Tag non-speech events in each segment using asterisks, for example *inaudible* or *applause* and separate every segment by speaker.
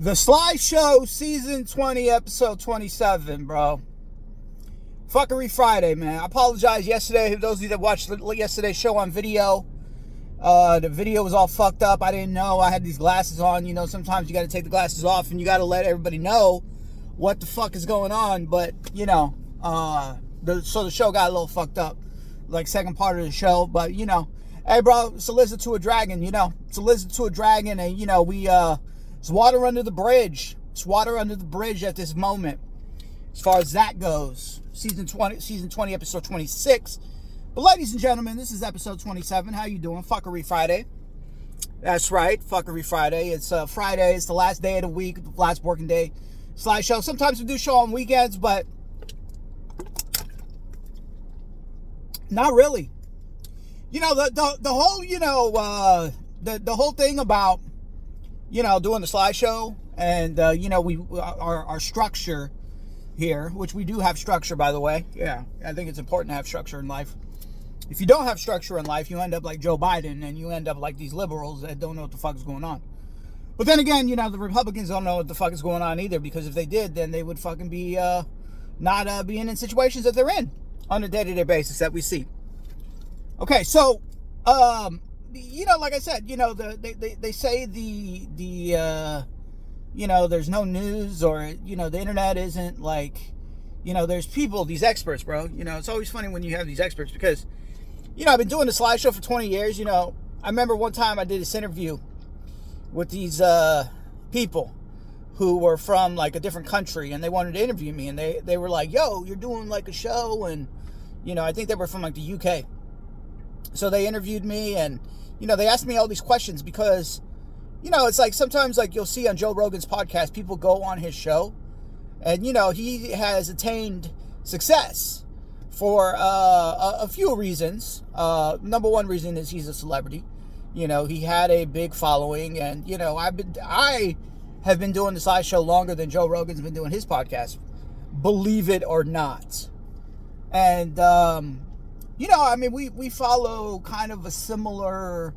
Speaker 1: The Sly Show, season 20, episode 27, bro. Fuckery Friday, man. I apologize yesterday. Those of you that watched yesterday's show on video, uh, the video was all fucked up. I didn't know I had these glasses on. You know, sometimes you got to take the glasses off and you got to let everybody know what the fuck is going on. But, you know, uh, the, so the show got a little fucked up, like second part of the show. But, you know, hey, bro, it's a lizard to a dragon, you know. It's a lizard to a dragon. And, you know, we, uh, it's water under the bridge. It's water under the bridge at this moment. As far as that goes, season 20, season 20, episode 26. But ladies and gentlemen, this is episode 27. How you doing? Fuckery Friday. That's right, Fuckery Friday. It's uh, Friday. It's the last day of the week, the last working day. Sly Show. Sometimes we do show on weekends, but not really. You know the the, the whole you know uh, the the whole thing about you know, doing the Sly Show, and uh, you know, we our our structure here, which we do have structure, by the way. Yeah, I think it's important to have structure in life. If you don't have structure in life, you end up like Joe Biden, and you end up like these liberals that don't know what the fuck is going on. But then again, you know, the Republicans don't know what the fuck is going on either, because if they did, then they would fucking be uh, not uh, being in situations that they're in on a day-to-day basis that we see. Okay, so um, you know, like I said, you know, the they, they, they say the the uh, you know, there's no news or you know, the internet isn't like you know, there's people, these experts, bro. You know, it's always funny when you have these experts because you know, I've been doing the Sly Show for 20 years, you know. I remember one time I did this interview with these uh people who were from like a different country and they wanted to interview me and they they were like, "Yo, you're doing like a show and you know, I think they were from like the UK." So they interviewed me and you know, they asked me all these questions because, you know, it's like sometimes like you'll see on Joe Rogan's podcast, people go on his show and, you know, he has attained success for uh, a, a, few reasons. Uh, number one reason is he's a celebrity. You know, he had a big following and, you know, I've been, I have been doing the Sly Show longer than Joe Rogan's been doing his podcast. Believe it or not. And, um, you know, I mean, we we follow kind of a similar.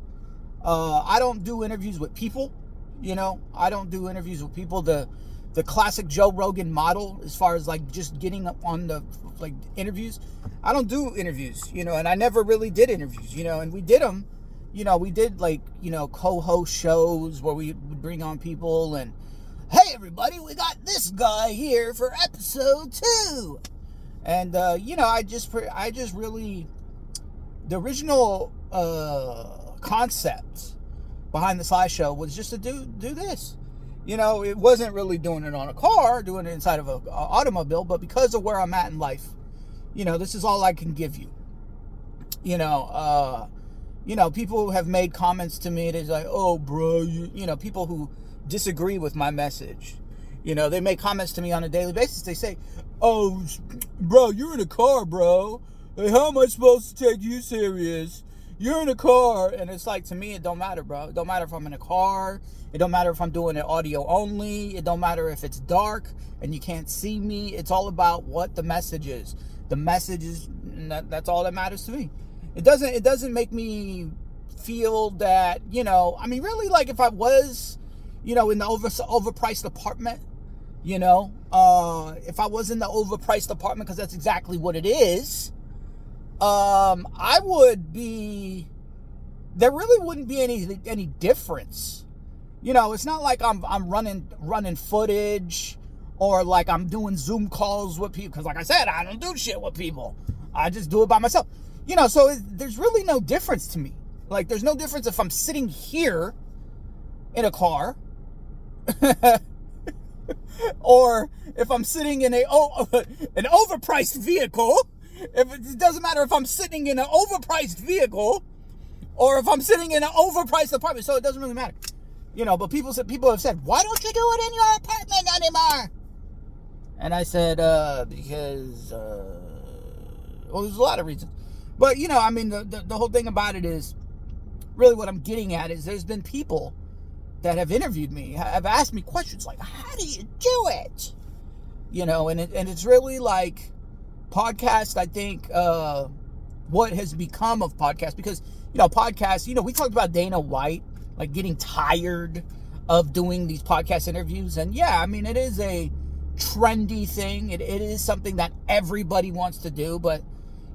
Speaker 1: Uh, I don't do interviews with people. You know, I don't do interviews with people. The the classic Joe Rogan model, as far as like just getting up on the like interviews. I don't do interviews, you know, and I never really did interviews, you know, and we did them. You know, we did like you know co-host shows where we would bring on people and hey everybody, we got this guy here for episode two, and uh, you know, I just I just really the original uh, concept behind the Sly Show was just to do do this. You know, it wasn't really doing it on a car, doing it inside of an automobile, but because of where I'm at in life, you know, this is all I can give you. You know, uh, you know, people have made comments to me. They're like, "Oh, bro," you, you know, people who disagree with my message. You know, they make comments to me on a daily basis. They say, "Oh, bro, you're in a car, bro. Hey, how am I supposed to take you serious? You're in a car, and it's like to me, it don't matter, bro. It don't matter if I'm in a car. It don't matter if I'm doing it audio only. It don't matter if it's dark and you can't see me. It's all about what the message is. The message is that, that's all that matters to me. It doesn't. It doesn't make me feel that you know. I mean, really, like if I was, you know, in the over overpriced apartment, you know, uh, if I was in the overpriced apartment, because that's exactly what it is um, I would be. There really wouldn't be any any difference. You know, it's not like I'm I'm running running footage or like I'm doing Zoom calls with people. Because, like I said, I don't do shit with people. I just do it by myself. You know, so there's really no difference to me. Like, there's no difference if I'm sitting here in a car *laughs* or if I'm sitting in a oh, *laughs* an overpriced vehicle if it doesn't matter if I'm sitting in an overpriced vehicle or if I'm sitting in an overpriced apartment, so it doesn't really matter. You know, but people said people have said, why don't you do it in your apartment anymore? And I said, uh, because uh, well, there's a lot of reasons. But you know, I mean, the, the, the whole thing about it is really what I'm getting at is there's been people that have interviewed me, have asked me questions like, how do you do it? You know, and it, and it's really like podcast, I think, uh, what has become of podcast because, you know, podcasts, you know, we talked about Dana White, like getting tired of doing these podcast interviews. And yeah, I mean, it is a trendy thing. It, it is something that everybody wants to do, but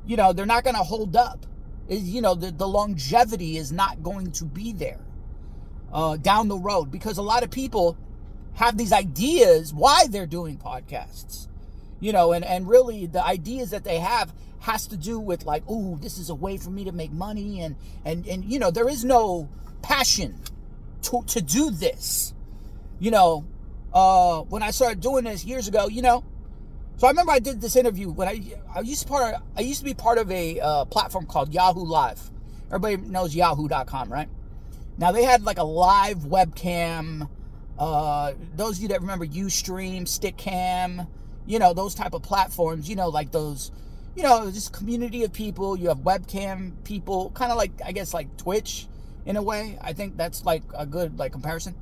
Speaker 1: you know, they're not going to hold up. Is you know, the, the longevity is not going to be there uh, down the road because a lot of people have these ideas why they're doing podcasts. You know, and, and really the ideas that they have has to do with like, oh, this is a way for me to make money and and and you know, there is no passion to to do this. You know, uh when I started doing this years ago, you know, so I remember I did this interview when I I used to part of, I used to be part of a uh, platform called Yahoo Live. Everybody knows Yahoo.com, right? Now they had like a live webcam. Uh, those of you that remember UStream, Stickam, you know those type of platforms. You know, like those, you know, this community of people. You have webcam people, kind of like I guess like Twitch in a way. I think that's like a good like comparison.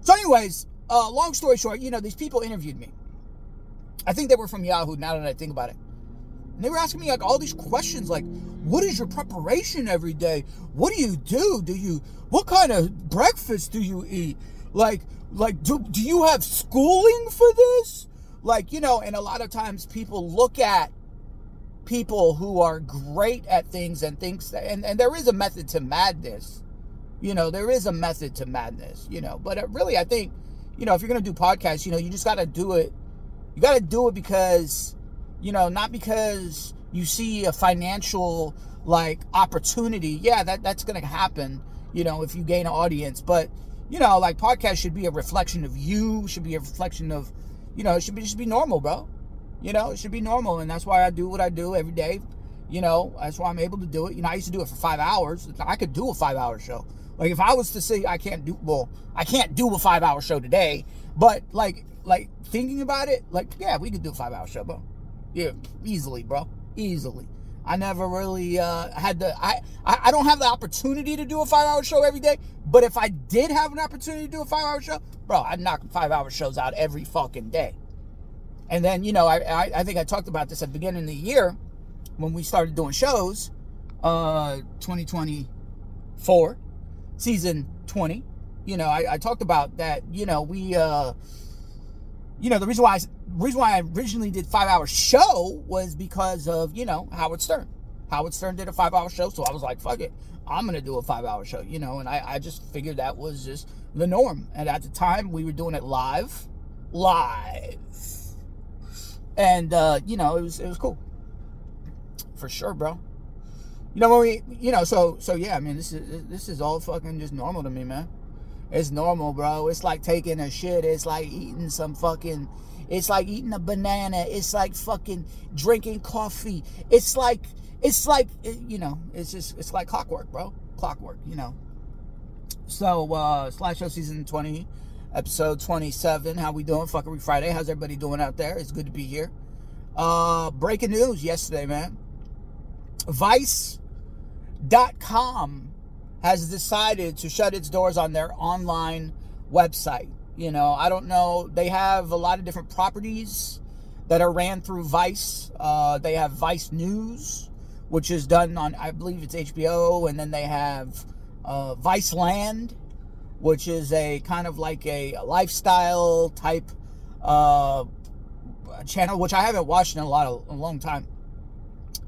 Speaker 1: So, anyways, uh, long story short, you know, these people interviewed me. I think they were from Yahoo. Now that I think about it, and they were asking me like all these questions, like, "What is your preparation every day? What do you do? Do you what kind of breakfast do you eat? Like, like do do you have schooling for this? Like, you know, and a lot of times people look at people who are great at things and thinks that, and, and there is a method to madness you know, there is a method to madness, you know. But uh, really, I think, you know, if you're going to do podcasts, you know, you just got to do it. You got to do it because, you know, not because you see a financial like opportunity. Yeah, that that's going to happen, you know, if you gain an audience. But, you know, like podcast should be a reflection of you, should be a reflection of, you know, it should be just be normal, bro. You know, it should be normal, and that's why I do what I do every day. You know, that's why I'm able to do it. You know, I used to do it for five hours. I could do a five hour show. Like if I was to say I can't do well, I can't do a five hour show today, but like like thinking about it, like yeah, we could do a five hour show, bro. Yeah, easily, bro, easily. I never really uh, had the I, I don't have the opportunity to do a five hour show every day. But if I did have an opportunity to do a five hour show, bro, I'd knock five hour shows out every fucking day. And then you know I, I I think I talked about this at the beginning of the year when we started doing shows, uh, 2024 season 20. You know, I, I talked about that, you know, we, uh, you know, the reason why I, reason why I originally did five hour show was because of, you know, Howard Stern. Howard Stern did a five hour show, so I was like, fuck it, I'm gonna do a five hour show, you know, and I, I just figured that was just the norm. And at the time, we were doing it live, live, and uh, you know, it was it was cool, for sure, bro you know when we you know so so yeah i mean this is this is all fucking just normal to me man it's normal bro. It's like taking a shit. It's like eating some fucking it's like eating a banana. It's like fucking drinking coffee. It's like it's like you know it's just it's like clockwork bro. Clockwork you know. So uh Sly Show season 20 episode 27 how we doing? Fuckery friday. How's everybody doing out there? It's good to be here. Uh breaking news yesterday man. Vice com has decided to shut its doors on their online website. You know, I don't know. They have a lot of different properties that are ran through Vice. Uh, they have Vice News, which is done on, I believe it's HBO, and then they have uh, Viceland, which is a kind of like a lifestyle type uh, channel, which I haven't watched in a lot of a long time.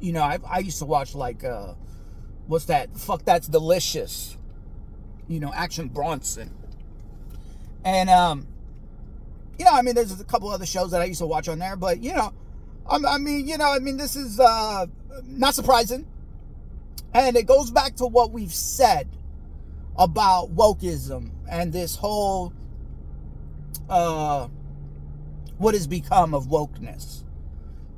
Speaker 1: You know, I, I used to watch like uh, what's that? Fuck, that's delicious. You know, Action Bronson. And, um, you know, I mean, there's a couple other shows that I used to watch on there, but, you know, I mean, you know, I mean, this is uh, not surprising. And it goes back to what we've said about wokeism and this whole, uh, what has become of wokeness.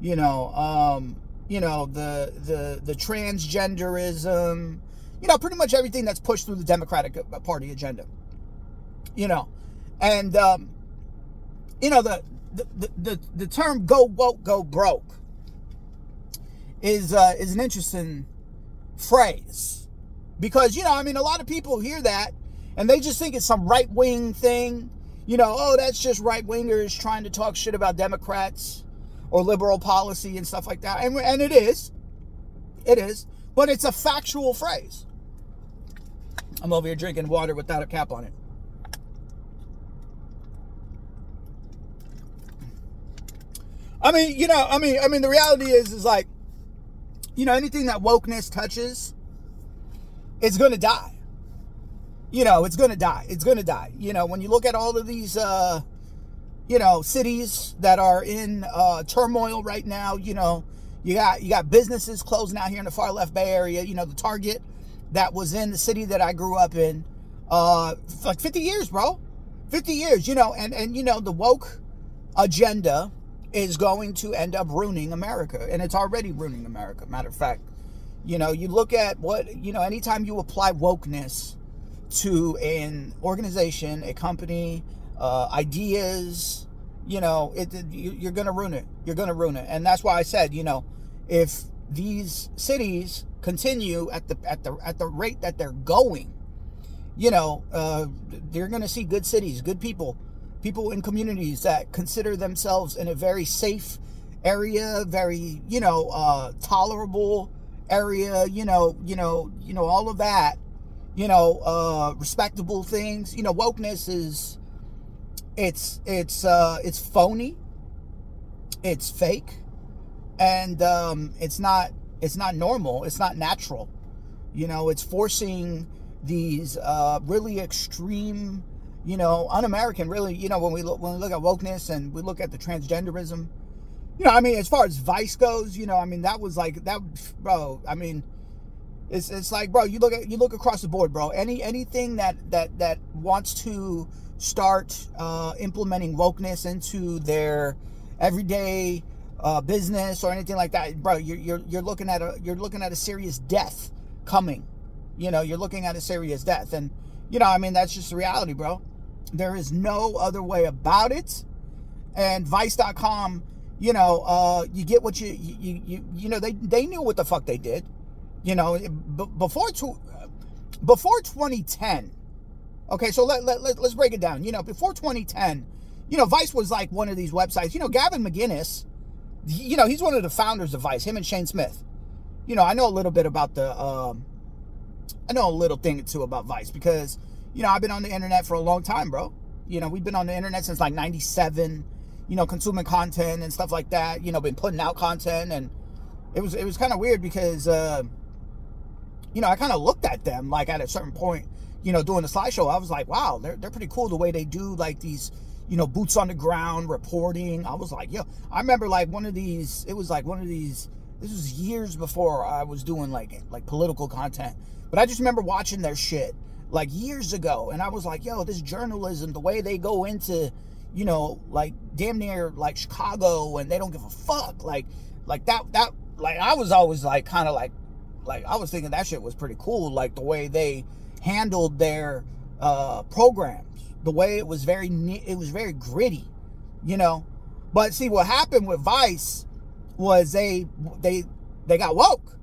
Speaker 1: You know, um, you know the the the transgenderism you know pretty much everything that's pushed through the democratic party agenda you know. And um, you know the, the the the term go woke go broke is uh, is an interesting phrase because you know i mean a lot of people hear that and they just think it's some right wing thing. You know oh that's just right wingers trying to talk shit about democrats or liberal policy and stuff like that. And, and it is. It is. But it's a factual phrase. I'm over here drinking water without a cap on it. I mean, you know, I mean, I mean, the reality is, is like, you know, anything that wokeness touches, it's going to die. You know, it's going to die. It's going to die. You know, when you look at all of these, uh, you know, cities that are in uh, turmoil right now, you know, you got you got businesses closing out here in the far left Bay Area. You know, the Target that was in the city that I grew up in, uh, like 50 years, bro. 50 years, you know, and and you know the woke agenda is going to end up ruining America, and it's already ruining America. Matter of fact, you know, you look at what you know. Anytime you apply wokeness to an organization, a company, uh, ideas, you know, it, it you're going to ruin it. You're going to ruin it, and that's why I said, you know, if these cities continue at the at the at the rate that they're going, you know, uh, they're going to see good cities, good people, people in communities that consider themselves in a very safe area, very you know uh, tolerable area, you know, you know, you know all of that, you know, uh, respectable things. You know, wokeness is it's it's uh, it's phony, it's fake, and um, it's not it's not normal. It's not natural. You know, it's forcing these uh, really extreme, you know, un-American. Really, you know, when we look when we look at wokeness and we look at the transgenderism, you know, I mean, as far as Vice goes, you know, I mean, that was like that, bro. I mean, it's it's like, bro, you look at you look across the board, bro. Any anything that that that wants to start uh, implementing wokeness into their everyday uh, business or anything like that, bro, you're, you're you're looking at a you're looking at a serious death coming. You know, you're looking at a serious death, and you know, I mean, that's just the reality, bro. There is no other way about it. And Vice.com, you know, uh, you get what you you you you know they they knew what the fuck they did. You know, before to, before 2010. Okay, so let, let, let, let's break it down. You know, before 2010, you know, Vice was like one of these websites. You know, Gavin McInnes, you know, he's one of the founders of Vice, him and Shane Smith. You know, I know a little bit about the, um, I know a little thing or two about Vice because, you know, I've been on the internet for a long time, bro. You know, we've been on the internet since like 97, you know, consuming content and stuff like that, you know, been putting out content. And it was, it was kind of weird because, uh, you know, I kind of looked at them like at a certain point, you know, doing the Sly Show. I was like, wow, they're, they're pretty cool the way they do like these, you know, boots on the ground reporting. I was like, yo, I remember like one of these, it was like one of these, this was years before I was doing like like political content. But I just remember watching their shit like years ago. And I was like, yo, this journalism, the way they go into, you know, like damn near like Chicago and they don't give a fuck. Like like that that like I was always like kind of like like I was thinking that shit was pretty cool, like the way they handled their uh programs the way it was very it was very gritty, you know. But see what happened with Vice was they they they got woke.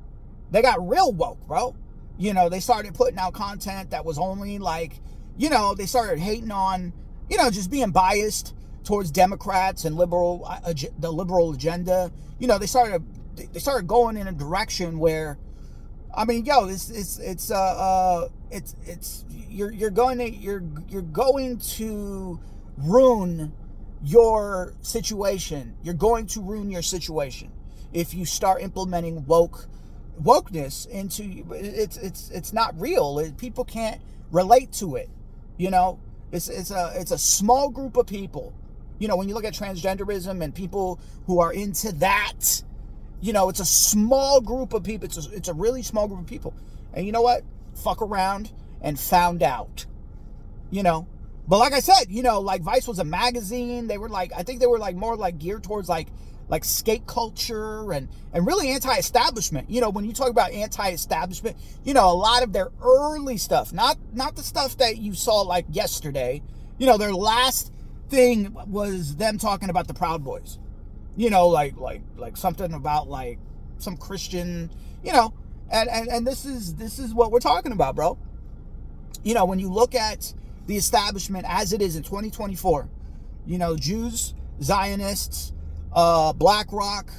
Speaker 1: They got real woke, bro. You know, they started putting out content that was only like, you know, they started hating on, you know, just being biased towards Democrats and liberal uh, the liberal agenda. You know, they started they started going in a direction where I mean, yo, it's it's it's uh, uh it's it's you're you're going to you're you're going to ruin your situation. You're going to ruin your situation if you start implementing woke wokeness into it's it's it's not real. It, people can't relate to it. You know, it's it's a it's a small group of people. You know, when you look at transgenderism and people who are into that, you know, it's a small group of people. It's a, it's a really small group of people. And you know what? Fuck around and found out. You know? But like I said, you know, like Vice was a magazine. They were like, I think they were like more like geared towards like like skate culture and and really anti-establishment. You know, when you talk about anti-establishment, you know, a lot of their early stuff, not not the stuff that you saw like yesterday. You know, their last thing was them talking about the Proud Boys you know, like like like something about like some Christian, you know, and and and this is this is what we're talking about, bro. You know, when you look at the establishment as it is in 2024, you know, Jews, Zionists, uh, BlackRock,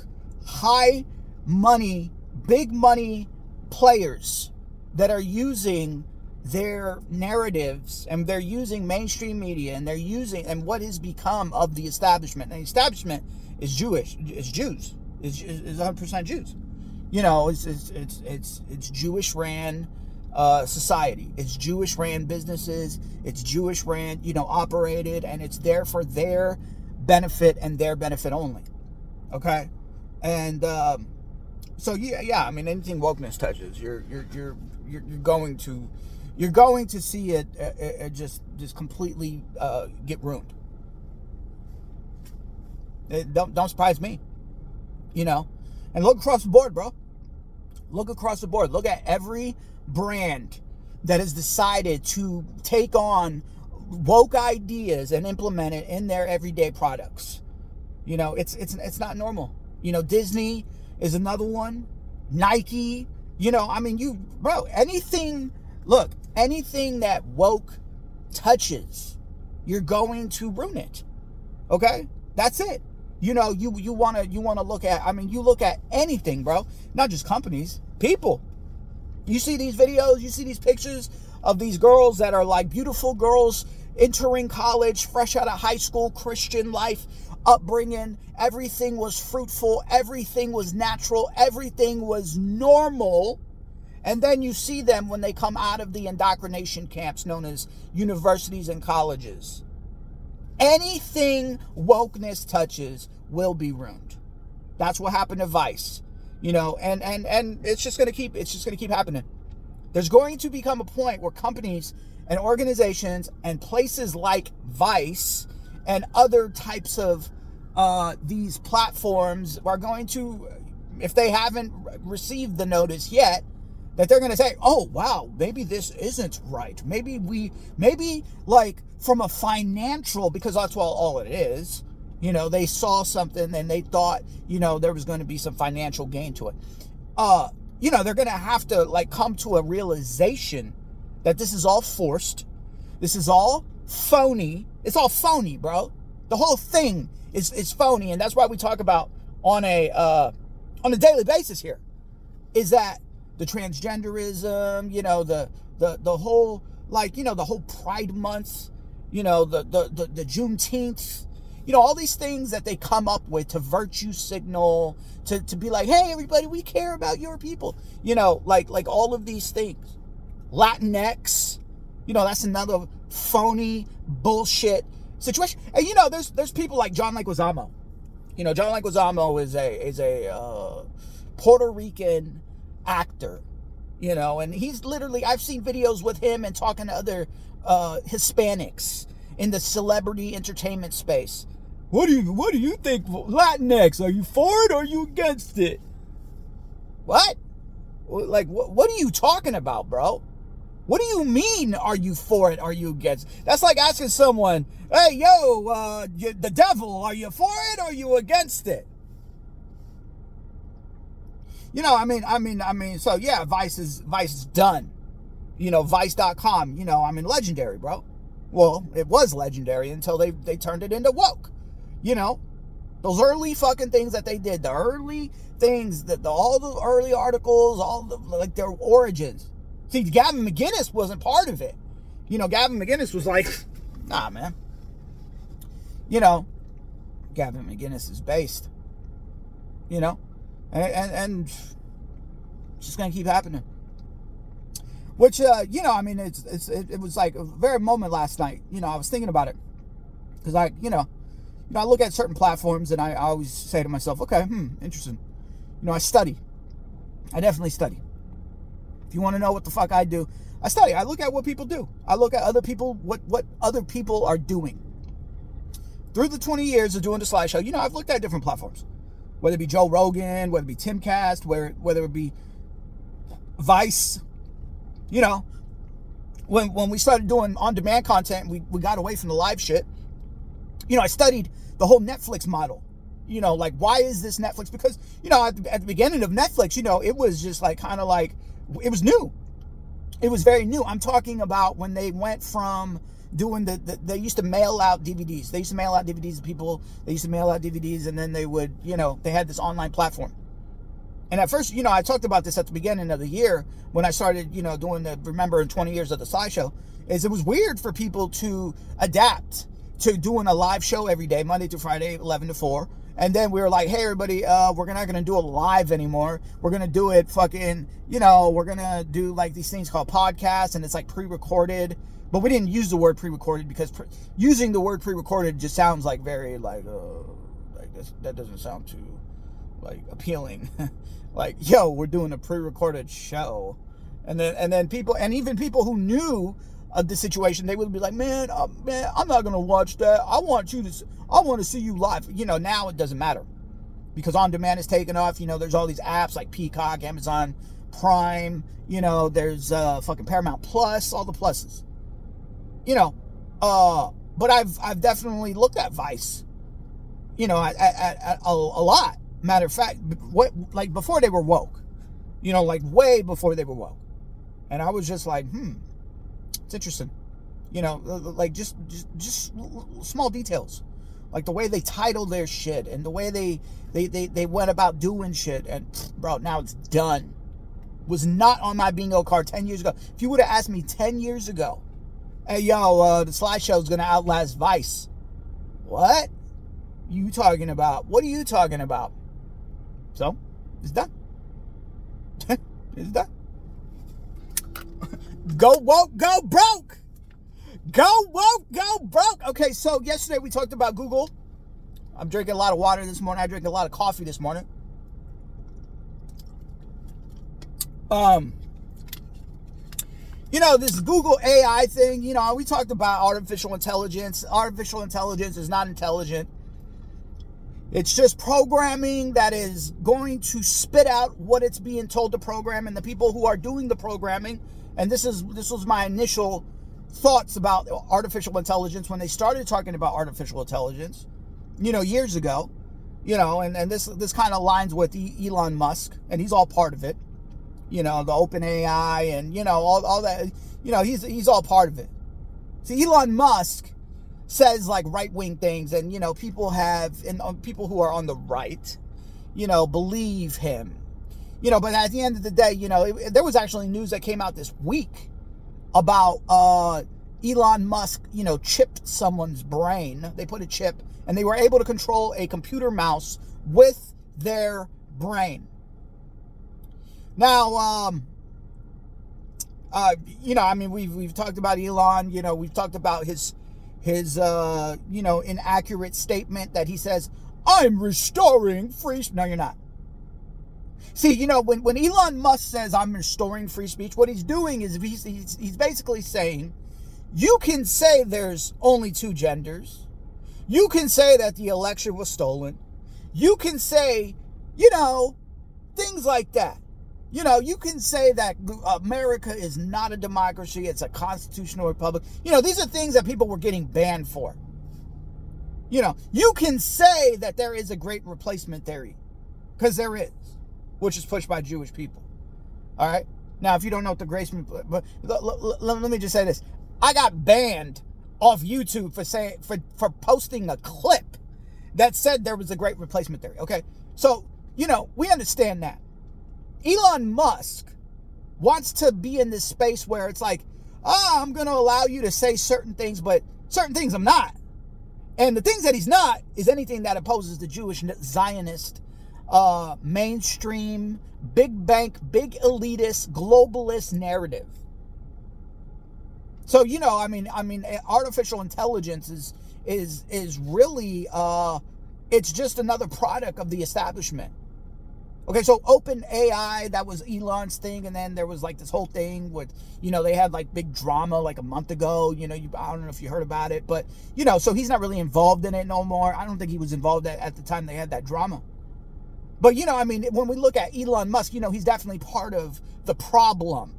Speaker 1: high money, big money players that are using their narratives and they're using mainstream media and they're using and what has become of the establishment. And the establishment is Jewish, is Jews, is is 100% Jews. You know, it's it's it's it's, it's Jewish ran uh, society. It's Jewish ran businesses. It's Jewish ran, you know, operated, and it's there for their benefit and their benefit only. Okay, and um, so yeah, yeah. I mean, anything wokeness touches, you're you're you're you're, you're going to you're going to see it, it, it just just completely uh, get ruined. It don't don't surprise me, you know. And look across the board, bro. Look across the board. Look at every brand that has decided to take on woke ideas and implement it in their everyday products. You know, it's it's it's not normal. You know, Disney is another one. Nike, you know, I mean you bro, anything look, anything that woke touches, you're going to ruin it. Okay? That's it. You know, you you want to you want to look at I mean, you look at anything, bro. Not just companies, people. You see these videos, you see these pictures of these girls that are like beautiful girls entering college, fresh out of high school, Christian life, upbringing. Everything was fruitful, everything was natural, everything was normal. And then you see them when they come out of the indoctrination camps known as universities and colleges. Anything wokeness touches will be ruined. That's what happened to Vice you know and and and it's just going to keep it's just going to keep happening there's going to become a point where companies and organizations and places like vice and other types of uh, these platforms are going to if they haven't received the notice yet that they're going to say oh wow maybe this isn't right maybe we maybe like from a financial because that's all, all it is you know, they saw something and they thought, you know, there was going to be some financial gain to it. Uh, you know, they're going to have to like come to a realization that this is all forced. This is all phony. It's all phony, bro. The whole thing is is phony, and that's why we talk about on a uh, on a daily basis here. Is that the transgenderism? You know, the the the whole like you know the whole Pride Month. You know, the the the, the Juneteenth you know, all these things that they come up with to virtue signal, to, to be like, hey, everybody, we care about your people. You know, like like all of these things. Latinx, you know, that's another phony bullshit situation. And you know, there's there's people like John Leguizamo. You know, John Leguizamo is a is a uh, Puerto Rican actor. You know, and he's literally I've seen videos with him and talking to other uh, Hispanics in the celebrity entertainment space. What do you What do you think Latinx? Are you for it or are you against it? What? Like what? What are you talking about, bro? What do you mean? Are you for it? Are you against? That's like asking someone, "Hey, yo, uh, the devil. Are you for it or are you against it?" You know, I mean, I mean, I mean. So yeah, Vice is Vice is done. You know, Vice.com. You know, I mean, legendary, bro. Well, it was legendary until they they turned it into woke. You know, those early fucking things that they did, the early things that the, all the early articles, all the like their origins. See, Gavin McInnes wasn't part of it. You know, Gavin McInnes was like, *laughs* nah, man. You know, Gavin McInnes is based. You know, and and, and it's just gonna keep happening. Which, uh, you know, I mean, it's, it's it, it was like a very moment last night. You know, I was thinking about it because I, you know, you know, I look at certain platforms and I, I always say to myself, okay, hmm, interesting. You know, I study. I definitely study. If you want to know what the fuck I do, I study. I look at what people do. I look at other people, what what other people are doing. Through the 20 years of doing the Sly Show, you know, I've looked at different platforms. Whether it be Joe Rogan, whether it be Timcast, whether, whether it be Vice, you know, when when we started doing on-demand content, we, we got away from the live shit. You know, I studied the whole Netflix model. You know, like why is this Netflix? Because you know, at the, at the beginning of Netflix, you know, it was just like kind of like it was new. It was very new. I'm talking about when they went from doing the, the, they used to mail out DVDs. They used to mail out DVDs to people. They used to mail out DVDs and then they would, you know, they had this online platform. And at first, you know, I talked about this at the beginning of the year when I started, you know, doing the remember in 20 years of the Sly Show, is it was weird for people to adapt to doing a live show every day, Monday through Friday, 11 to 4. And then we were like, hey, everybody, uh, we're not going to do it live anymore. We're going to do it fucking, you know, we're going to do like these things called podcasts and it's like pre recorded. But we didn't use the word pre recorded because pre- using the word pre recorded just sounds like very, like, uh, like this, that doesn't sound too, like, appealing. *laughs* like, yo, we're doing a pre recorded show. And then, and then people, and even people who knew of the situation, they would be like, "Man, uh, man, I'm not gonna watch that. I want you to, I want to see you live." You know, now it doesn't matter because on demand is taken off. You know, there's all these apps like Peacock, Amazon Prime. You know, there's uh, fucking Paramount Plus, all the pluses. You know, uh, but I've I've definitely looked at Vice. You know, at, at, at a, a lot. Matter of fact, what like before they were woke. You know, like way before they were woke. And I was just like, hmm, it's interesting. You know, like just, just just small details, like the way they titled their shit and the way they they they, they went about doing shit. And bro, now it's done. Was not on my bingo card ten years ago. If you would have asked me ten years ago, hey yo, uh, the Sly Show is gonna outlast Vice. What? You talking about? What are you talking about? So, it's done. *laughs* it's done. *laughs* Go woke, go broke. Go woke, go broke. Okay, so yesterday we talked about Google. I'm drinking a lot of water this morning. I drank a lot of coffee this morning. Um, you know, this Google AI thing, you know, we talked about artificial intelligence. Artificial intelligence is not intelligent. It's just programming that is going to spit out what it's being told to program, and the people who are doing the programming and this is this was my initial thoughts about artificial intelligence when they started talking about artificial intelligence, you know, years ago, you know, and, and this this kind of aligns with Elon Musk, and he's all part of it, you know, the open AI and you know all, all that, you know, he's he's all part of it. See, Elon Musk says like right wing things, and you know, people have and uh, people who are on the right, you know, believe him you know, but at the end of the day, you know, it, there was actually news that came out this week about uh, Elon Musk, you know, chipped someone's brain. They put a chip and they were able to control a computer mouse with their brain. Now, um, uh, you know, I mean, we've we've talked about Elon. You know, we've talked about his his uh, you know inaccurate statement that he says, "I'm restoring free." No, you're not. See, you know, when, when Elon Musk says I'm restoring free speech, what he's doing is he's, he's, he's basically saying you can say there's only two genders. You can say that the election was stolen. You can say, you know, things like that. You know, you can say that America is not a democracy, it's a constitutional republic. You know, these are things that people were getting banned for. You know, you can say that there is a great replacement theory, because there is which is pushed by Jewish people. All right. Now, if you don't know what the grace, but let me just say this: I got banned off YouTube for saying for for posting a clip that said there was a great replacement theory. Okay, so you know we understand that. Elon Musk wants to be in this space where it's like, oh, I'm going to allow you to say certain things, but certain things I'm not. And the things that he's not is anything that opposes the Jewish Zionist uh, mainstream, big bank, big elitist, globalist narrative. So you know, I mean, I mean, artificial intelligence is is is really uh, it's just another product of the establishment. Okay, so Open AI, that was Elon's thing, and then there was like this whole thing with, you know, they had like big drama like a month ago. You know, you I don't know if you heard about it, but you know, so he's not really involved in it no more. I don't think he was involved at, at the time they had that drama. But, you know, I mean, when we look at Elon Musk, you know, he's definitely part of the problem.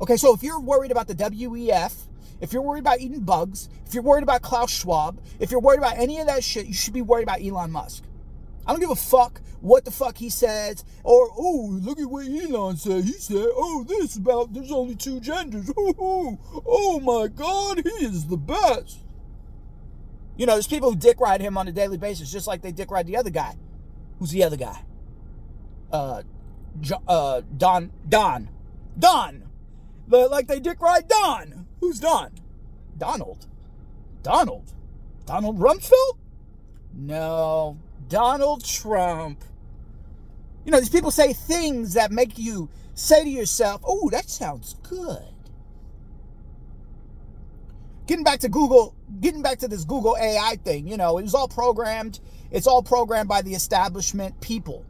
Speaker 1: Okay, so if you're worried about the WEF, if you're worried about eating bugs, if you're worried about Klaus Schwab, if you're worried about any of that shit, you should be worried about Elon Musk. I don't give a fuck what the fuck he says, or oh, look at what Elon said. He said, oh, this about there's only two genders. Ooh, *laughs* oh my God, he is the best. You know, there's people who dick ride him on a daily basis, just like they dick ride the other guy. Who's the other guy? uh, uh, Don, Don, Don, like they dick ride Don. Who's Don? Donald. Donald. Donald Rumsfeld? No, Donald Trump. You know, these people say things that make you say to yourself, oh, that sounds good. Getting back to Google, getting back to this Google AI thing, you know, it was all programmed. It's all programmed by the establishment people.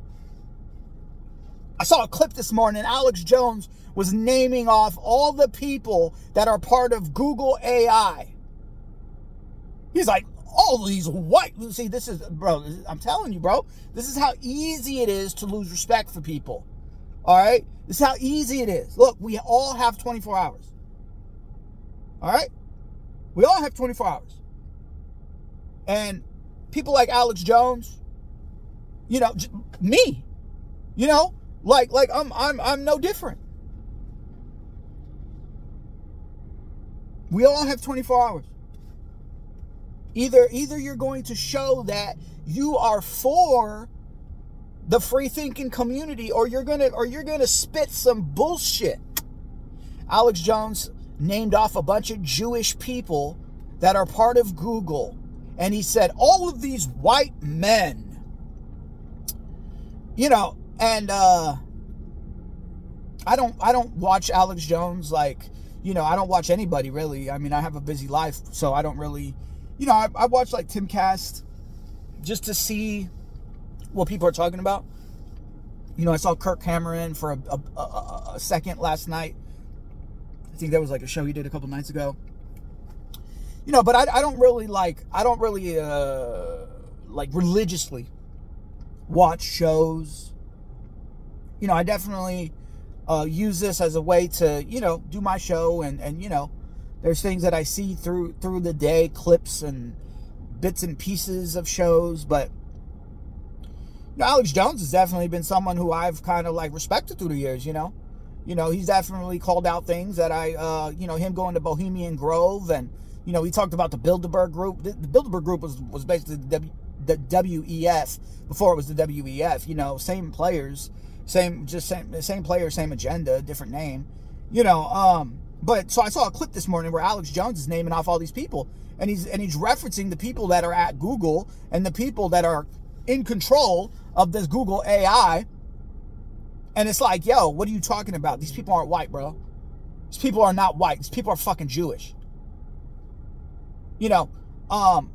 Speaker 1: I saw a clip this morning. Alex Jones was naming off all the people that are part of Google AI. He's like, all these white. See, this is, bro, I'm telling you, bro, this is how easy it is to lose respect for people. All right? This is how easy it is. Look, we all have 24 hours. All right? We all have 24 hours. And people like Alex Jones, you know, me, you know, like like I'm I'm I'm no different. We all have 24 hours. Either either you're going to show that you are for the free thinking community or you're going to or you're going to spit some bullshit. Alex Jones named off a bunch of Jewish people that are part of Google and he said all of these white men you know and uh I don't I don't watch Alex Jones like you know I don't watch anybody really I mean I have a busy life so I don't really you know, I, I watch like Timcast just to see what people are talking about. You know, I saw Kirk Cameron for a, a, a, a second last night. I think that was like a show he did a couple nights ago. You know, but I, I don't really like, I don't really uh, like religiously watch shows. You know, I definitely uh, use this as a way to, you know, do my show and, and you know, there's things that I see through through the day, clips and bits and pieces of shows, but Alex Jones has definitely been someone who I've kind of like respected through the years, you know. You know, he's definitely called out things that I uh, you know, him going to Bohemian Grove and you know, he talked about the Bilderberg group. The, the Bilderberg group was was basically the, w, the WEF before it was the WEF, you know, same players, same just same same player, same agenda, different name. You know, um but so I saw a clip this morning where Alex Jones is naming off all these people, and he's and he's referencing the people that are at Google and the people that are in control of this Google AI. And it's like, yo, what are you talking about? These people aren't white, bro. These people are not white. These people are fucking Jewish. You know, um,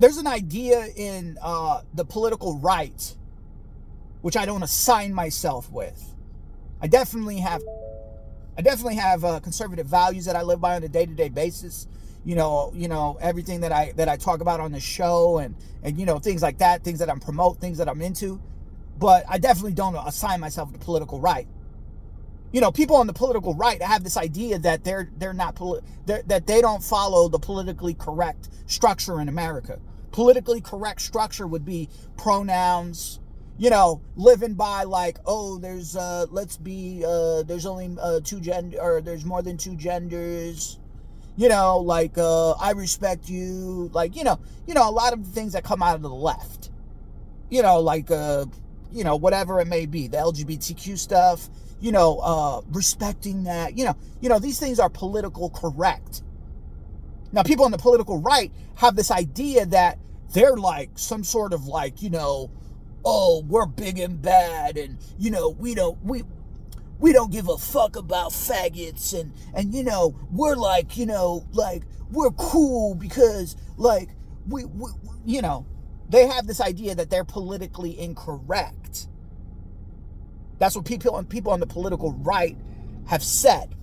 Speaker 1: there's an idea in uh, the political right, which I don't assign myself with. I definitely have I definitely have uh, conservative values that I live by on a day-to-day basis. You know, you know everything that I that I talk about on the show, and and you know things like that, things that I'm promote, things that I'm into. But I definitely don't assign myself to the political right. You know, people on the political right have this idea that they're they're not poli- they're, that they don't follow the politically correct structure in America. Politically correct structure would be pronouns, you know, living by like, oh, there's uh let's be uh there's only uh two gender or there's more than two genders. You know, like uh I respect you, like, you know, you know, a lot of things that come out of the left. You know, like uh you know, whatever it may be, the LGBTQ stuff, you know, uh respecting that, you know, you know, these things are political correct. Now, people on the political right have this idea that they're like some sort of like, you know, oh, we're big and bad, and you know, we don't we we don't give a fuck about faggots, and and you know, we're like, you know, like we're cool because like we, we you know, they have this idea that they're politically incorrect. That's what people on people on the political right have said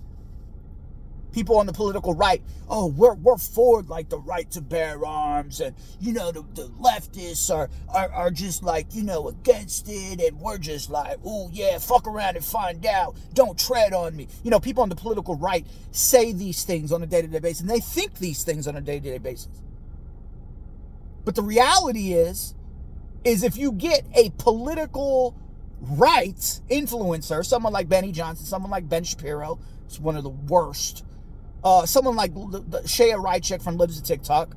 Speaker 1: people on the political right, oh, we're, we're for like the right to bear arms, and you know the, the leftists are, are are just like you know against it, and we're just like, oh yeah, fuck around and find out. Don't tread on me. You know, people on the political right say these things on a day to day basis, and they think these things on a day to day basis. But the reality is, is if you get a political right influencer, someone like Benny Johnson, someone like Ben Shapiro, it's one of the worst uh, someone like Chaya Raichik from Libs of TikTok,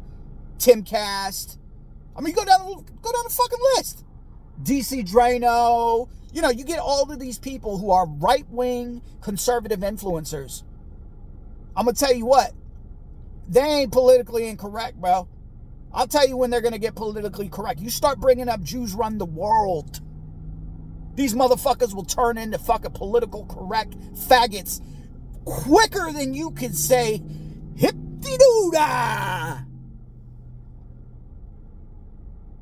Speaker 1: Timcast. I mean, go down, go down the fucking list. DC Draino. You know, you get all of these people who are right wing conservative influencers. I'm to tell you what, they ain't politically incorrect, bro. I'll tell you when they're going to get politically correct. You start bringing up Jews run the world. These motherfuckers will turn into fucking political correct faggots quicker than you can say hip de doo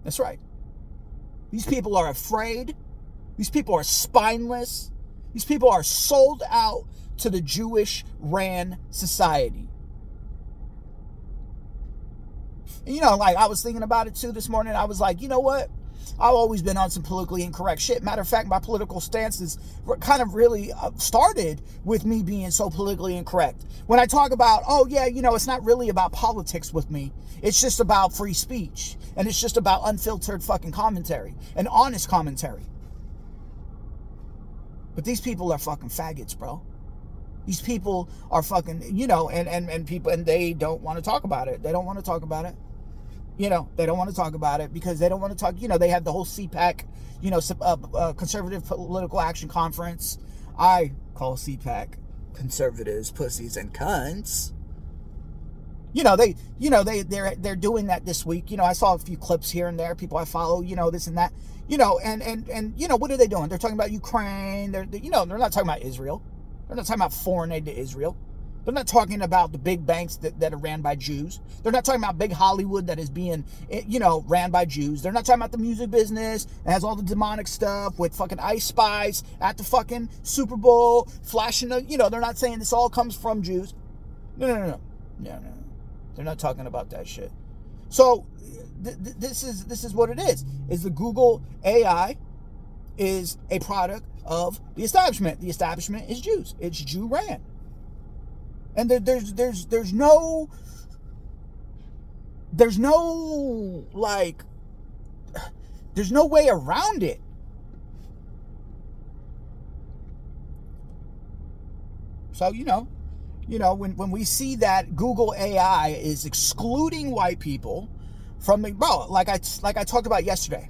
Speaker 1: That's right. These people are afraid. These people are spineless. These people are sold out to the Jewish ran society. And, you know, like I was thinking about it too this morning. I was like, you know what? I've always been on some politically incorrect shit. Matter of fact, my political stances kind of really uh, started with me being so politically incorrect. When I talk about, oh, yeah, you know, it's not really about politics with me, it's just about free speech. And it's just about unfiltered fucking commentary and honest commentary. But these people are fucking faggots, bro. These people are fucking, you know, and, and, and people, and they don't want to talk about it. They don't want to talk about it. You know, they don't want to talk about it because they don't want to talk. You know, they have the whole CPAC, you know, uh, uh, Conservative Political Action Conference. I call CPAC conservatives, pussies, and cunts. You know, they, you know, they, they're, they're doing that this week. You know, I saw a few clips here and there, people I follow, you know, this and that, you know, and, and, and, you know, what are they doing? They're talking about Ukraine. They're, they, you know, they're not talking about Israel. They're not talking about foreign aid to Israel. They're not talking about the big banks that, that are ran by Jews. They're not talking about big Hollywood that is being, eh, you know, ran by Jews. They're not talking about the music business that has all the demonic stuff with fucking Ice Spice at the fucking Super Bowl, flashing the, you know, they're not saying this all comes from Jews. No, no, no, no. No, no. They're not talking about that shit. So th- th- this is this is what it is. Is the Google AI is a product of the establishment. The establishment is Jews. It's Jew ran and there, there's there's there's no there's no like there's no way around it. So you know you know when, when we see that google ai is excluding white people from the bro like i like i talked about yesterday.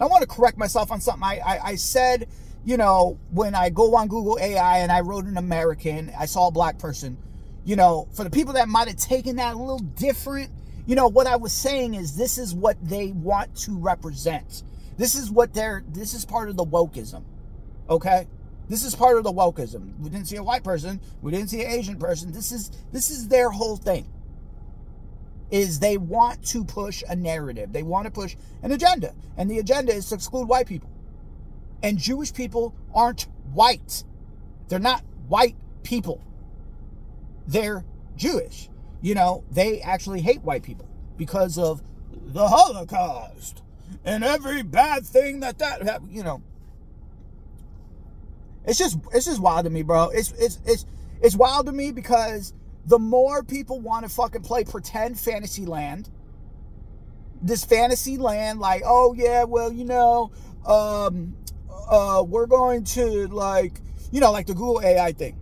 Speaker 1: I want to correct myself on something. I i, I said you know, when I go on Google AI and I wrote an American, I saw a black person, you know, for the people that might have taken that a little different, you know, what I was saying is this is what they want to represent. This is what they're, this is part of the wokeism. Okay? This is part of the wokeism. We didn't see a white person, we didn't see an Asian person. This is, this is their whole thing. Is they want to push a narrative. They want to push an agenda. And the agenda is to exclude white people. And Jewish people aren't white. They're not white people. They're Jewish. You know, they actually hate white people because of the Holocaust and every bad thing that that you know. It's just it's just wild to me, bro. It's it's it's it's wild to me because the more people want to fucking play pretend fantasy land, this fantasy land, like, oh yeah, well, you know, um, uh, we're going to like, you know, like the Google AI thing.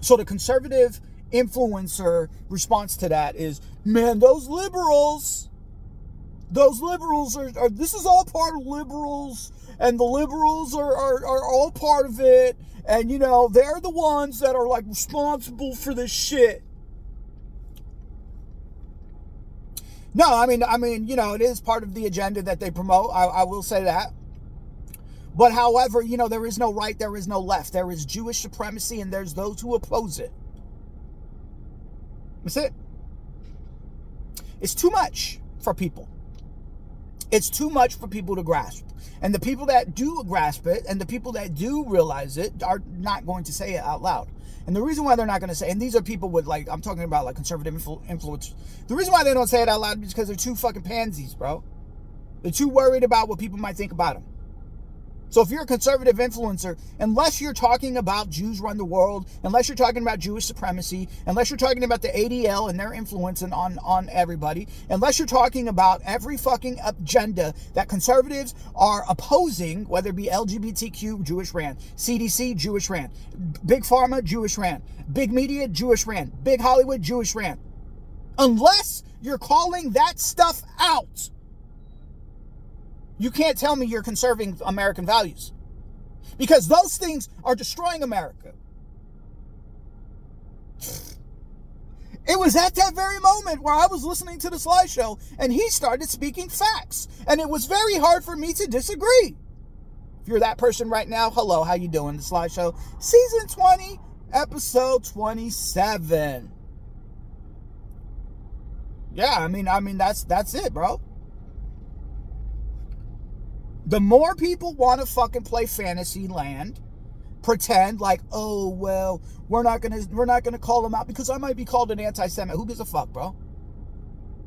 Speaker 1: So the conservative influencer response to that is, man, those liberals, those liberals are, are this is all part of liberals, and the liberals are, are, are all part of it. And, you know, they're the ones that are like responsible for this shit. No, I mean, I mean, you know, it is part of the agenda that they promote. I, I will say that. But however, you know, there is no right, there is no left. There is Jewish supremacy and there's those who oppose it. That's it. It's too much for people. It's too much for people to grasp. And the people that do grasp it and the people that do realize it are not going to say it out loud. And the reason why they're not going to say, and these are people with like, I'm talking about like conservative influ- influence. The reason why they don't say it out loud is because they're too fucking pansies, bro. They're too worried about what people might think about them. So if you're a conservative influencer, unless you're talking about Jews run the world, unless you're talking about Jewish supremacy, unless you're talking about the ADL and their influence on, on everybody, unless you're talking about every fucking agenda that conservatives are opposing, whether it be LGBTQ, Jewish ran, CDC, Jewish ran, Big Pharma, Jewish ran, Big Media, Jewish ran, Big Hollywood, Jewish ran. Unless you're calling that stuff out You can't tell me you're conserving American values because those things are destroying America. It was at that very moment where I was listening to the Sly Show and he started speaking facts. And it was very hard for me to disagree. If you're that person right now, hello, how you doing? The Sly Show, season 20, episode 27. Yeah, I mean, I mean that's that's it, bro. The more people want to fucking play fantasy land, pretend like, oh well, we're not gonna we're not gonna call them out because I might be called an anti-Semite. Who gives a fuck, bro?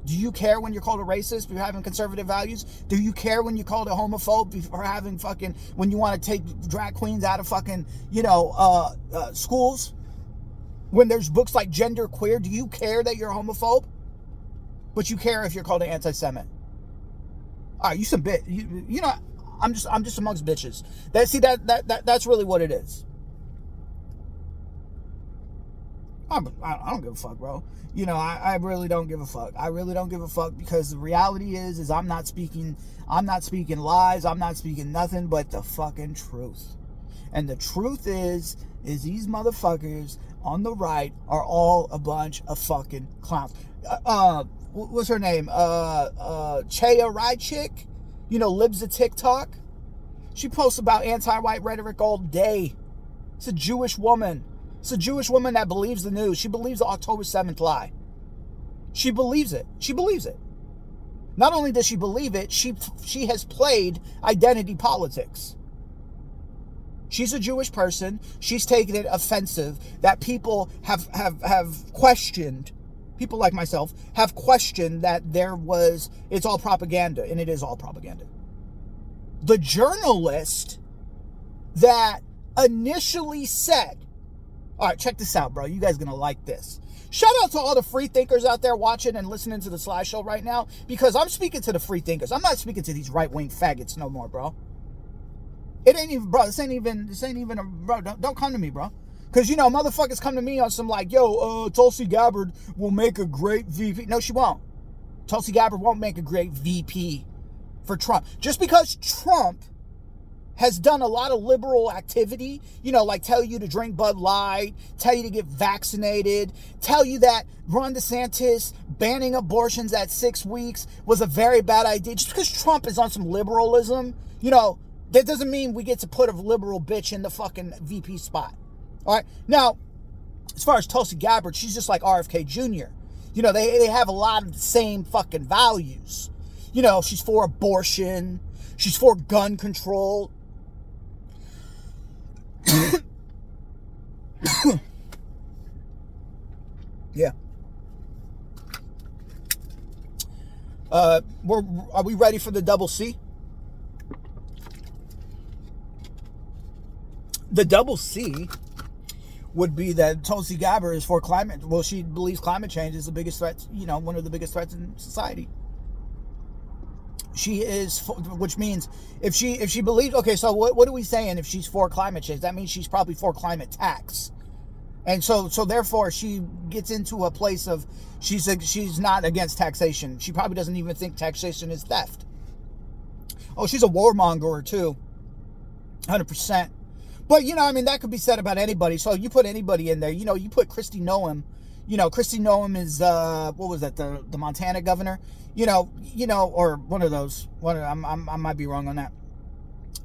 Speaker 1: Do you care when you're called a racist for having conservative values? Do you care when you're called a homophobe for having fucking when you want to take drag queens out of fucking you know uh, uh, schools? When there's books like Gender Queer, do you care that you're a homophobe? But you care if you're called an anti-Semite. All right, you some bit. You, you know, I'm just I'm just amongst bitches. That see that that, that that's really what it is. I'm, I don't give a fuck, bro. You know, I, I really don't give a fuck. I really don't give a fuck because the reality is, is I'm not speaking, I'm not speaking lies. I'm not speaking nothing but the fucking truth. And the truth is, is these motherfuckers on the right are all a bunch of fucking clowns. Uh, uh what's her name? Uh, uh, Chaya Raichik you know, Libs of TikTok. She posts about anti-white rhetoric all day. It's a Jewish woman. It's a Jewish woman that believes the news. She believes the October 7th lie. She believes it. She believes it. Not only does she believe it, she she has played identity politics. She's a Jewish person. She's taken it offensive that people have have have questioned people like myself have questioned that there was it's all propaganda and it is all propaganda. The journalist that initially said all right check this out bro. You guys gonna like this. Shout out to all the free thinkers out there watching and listening to the Sly Show right now because i'm speaking to the free thinkers. I'm not speaking to these right-wing faggots no more bro. It ain't even bro this ain't even this ain't even a bro don't, don't come to me bro because, you know, motherfuckers come to me on some like, yo, uh, Tulsi Gabbard will make a great VP. No, she won't. Tulsi Gabbard won't make a great VP for Trump. Just because Trump has done a lot of liberal activity, you know, like tell you to drink Bud Light, tell you to get vaccinated, tell you that Ron DeSantis banning abortions at six weeks was a very bad idea. Just because Trump is on some liberalism, you know, that doesn't mean we get to put a liberal bitch in the fucking VP spot. All right. Now, as far as Tulsi Gabbard, she's just like RFK Jr. You know, they, they have a lot of the same fucking values. You know, she's for abortion, she's for gun control. *coughs* yeah. Uh, we're, are we ready for the double C? The double C would be that Tulsi Gabbard is for climate. Well, she believes climate change is the biggest threat. You know, one of the biggest threats in society. She is, which means if she if she believes, okay, so what what are we saying? If she's for climate change, that means she's probably for climate tax, and so so therefore she gets into a place of she's a, she's not against taxation. She probably doesn't even think taxation is theft. Oh, she's a warmonger too, hundred percent. But you know, I mean, that could be said about anybody. So you put anybody in there. You know, you put Kristi Noem. You know, Kristi Noem is uh, what was that? The the Montana governor. You know, you know, or one of those. One, of, I'm, I'm, i might be wrong on that.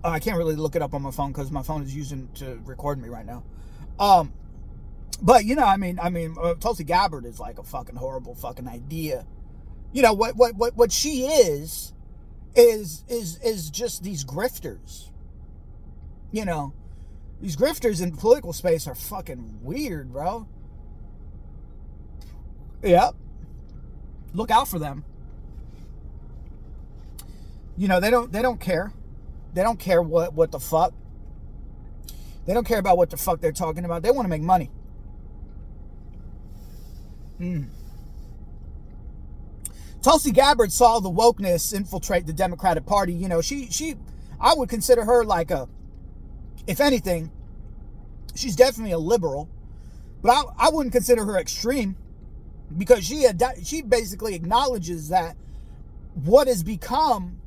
Speaker 1: Uh, I can't really look it up on my phone because my phone is using to record me right now. Um, but you know, I mean, I mean, uh, Tulsi Gabbard is like a fucking horrible fucking idea. You know what? What? What? What she is is is is just these grifters. You know, these grifters in political space are fucking weird, bro. Yep. Look out for them. You know, they don't they don't care. They don't care what what the fuck. They don't care about what the fuck they're talking about. They want to make money. Hmm. Tulsi Gabbard saw the wokeness infiltrate the Democratic Party. You know, she she I would consider her like a if anything, she's definitely a liberal, but I, I wouldn't consider her extreme because she had, she basically acknowledges that what has become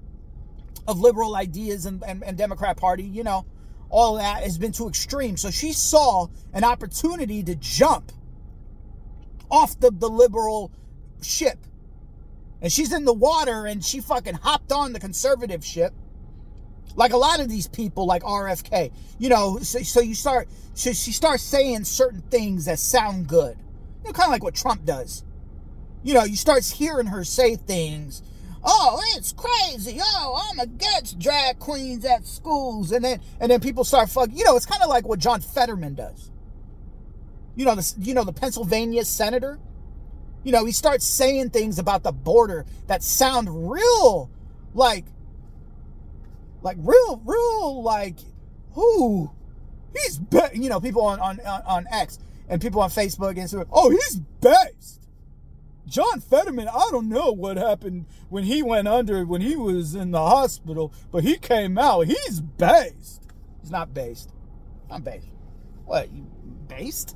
Speaker 1: of liberal ideas and, and, and Democrat Party, you know, all that has been too extreme. So she saw an opportunity to jump off the, the liberal ship. And she's in the water and she fucking hopped on the conservative ship. Like a lot of these people, like RFK, you know, so, so you start, so she starts saying certain things that sound good. You know, kind of like what Trump does. You know, you starts hearing her say things oh, it's crazy. Oh, I'm against drag queens at schools. And then and then people start fucking, you know, it's kind of like what John Fetterman does. You know, the, you know, the Pennsylvania senator? You know, he starts saying things about the border that sound real like like real real like who he's be- you know people on on on X and people on Facebook and so oh he's based John Fetterman, I don't know what happened when he went under, when he was in the hospital, but he came out. He's based. He's not based. I'm based. What, you based?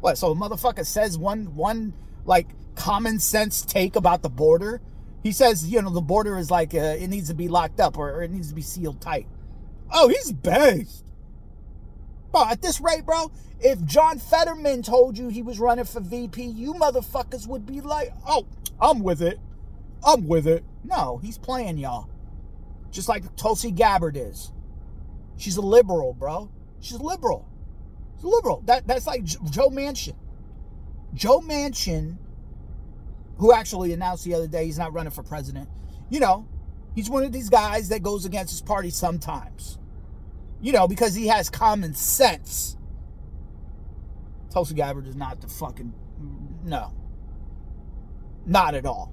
Speaker 1: What, so a motherfucker says one, one, like, common sense take about the border? He says, you know, the border is like, uh, it needs to be locked up or, or it needs to be sealed tight. Oh, he's based. Bro, at this rate, bro, if John Fetterman told you he was running for VP, you motherfuckers would be like, oh, I'm with it. I'm with it. No, he's playing y'all. Just like Tulsi Gabbard is. She's a liberal, bro. She's a liberal. She's a liberal. That, that's like Joe Manchin. Joe Manchin, who actually announced the other day he's not running for president, you know, he's one of these guys that goes against his party sometimes. You know, because he has common sense. Tulsi Gabbard is not the fucking. No. Not at all.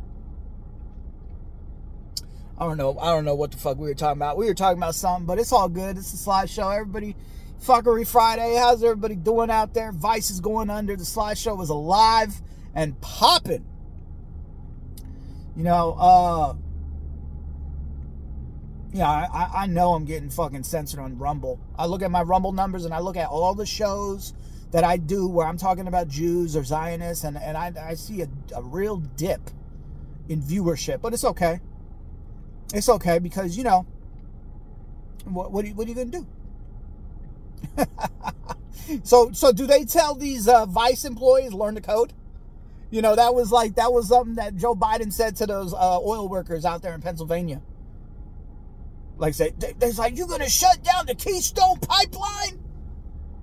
Speaker 1: I don't know. I don't know what the fuck we were talking about. We were talking about something, but it's all good. It's a Sly Show. Everybody, fuckery Friday. How's everybody doing out there? Vice is going under. The Sly Show was alive and popping. You know, uh, yeah, I, I know I'm getting fucking censored on Rumble. I look at my Rumble numbers and I look at all the shows that I do where I'm talking about Jews or Zionists, and, and I, I see a, a real dip in viewership. But it's okay. It's okay because, you know, what, what, are, you, what are you going to do? *laughs* so, so do they tell these uh, Vice employees learn the code? You know, that was like, that was something that Joe Biden said to those uh, oil workers out there in Pennsylvania like say, there's like, you're to shut down the Keystone Pipeline?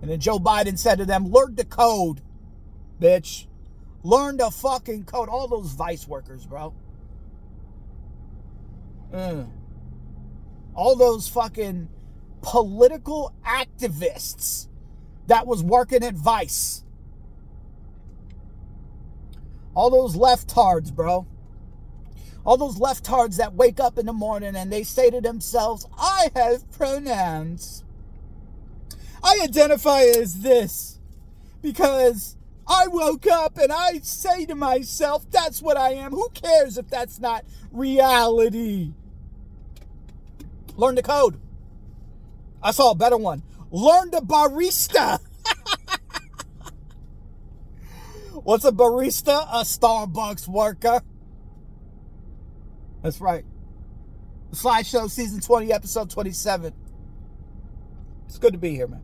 Speaker 1: And then Joe Biden said to them, learn the code, bitch. Learn the fucking code. All those vice workers, bro. Mm. All those fucking political activists that was working at Vice. All those leftards, bro all those leftards that wake up in the morning and they say to themselves, I have pronouns. I identify as this because I woke up and I say to myself, that's what I am. Who cares if that's not reality? Learn the code. I saw a better one. Learn the barista. *laughs* What's a barista? A Starbucks worker. That's right. Sly Show Season 20, Episode 27. It's good to be here, man.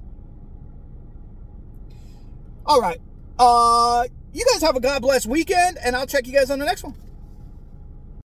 Speaker 1: All right. Uh, you guys have a God bless weekend, and I'll check you guys on the next one.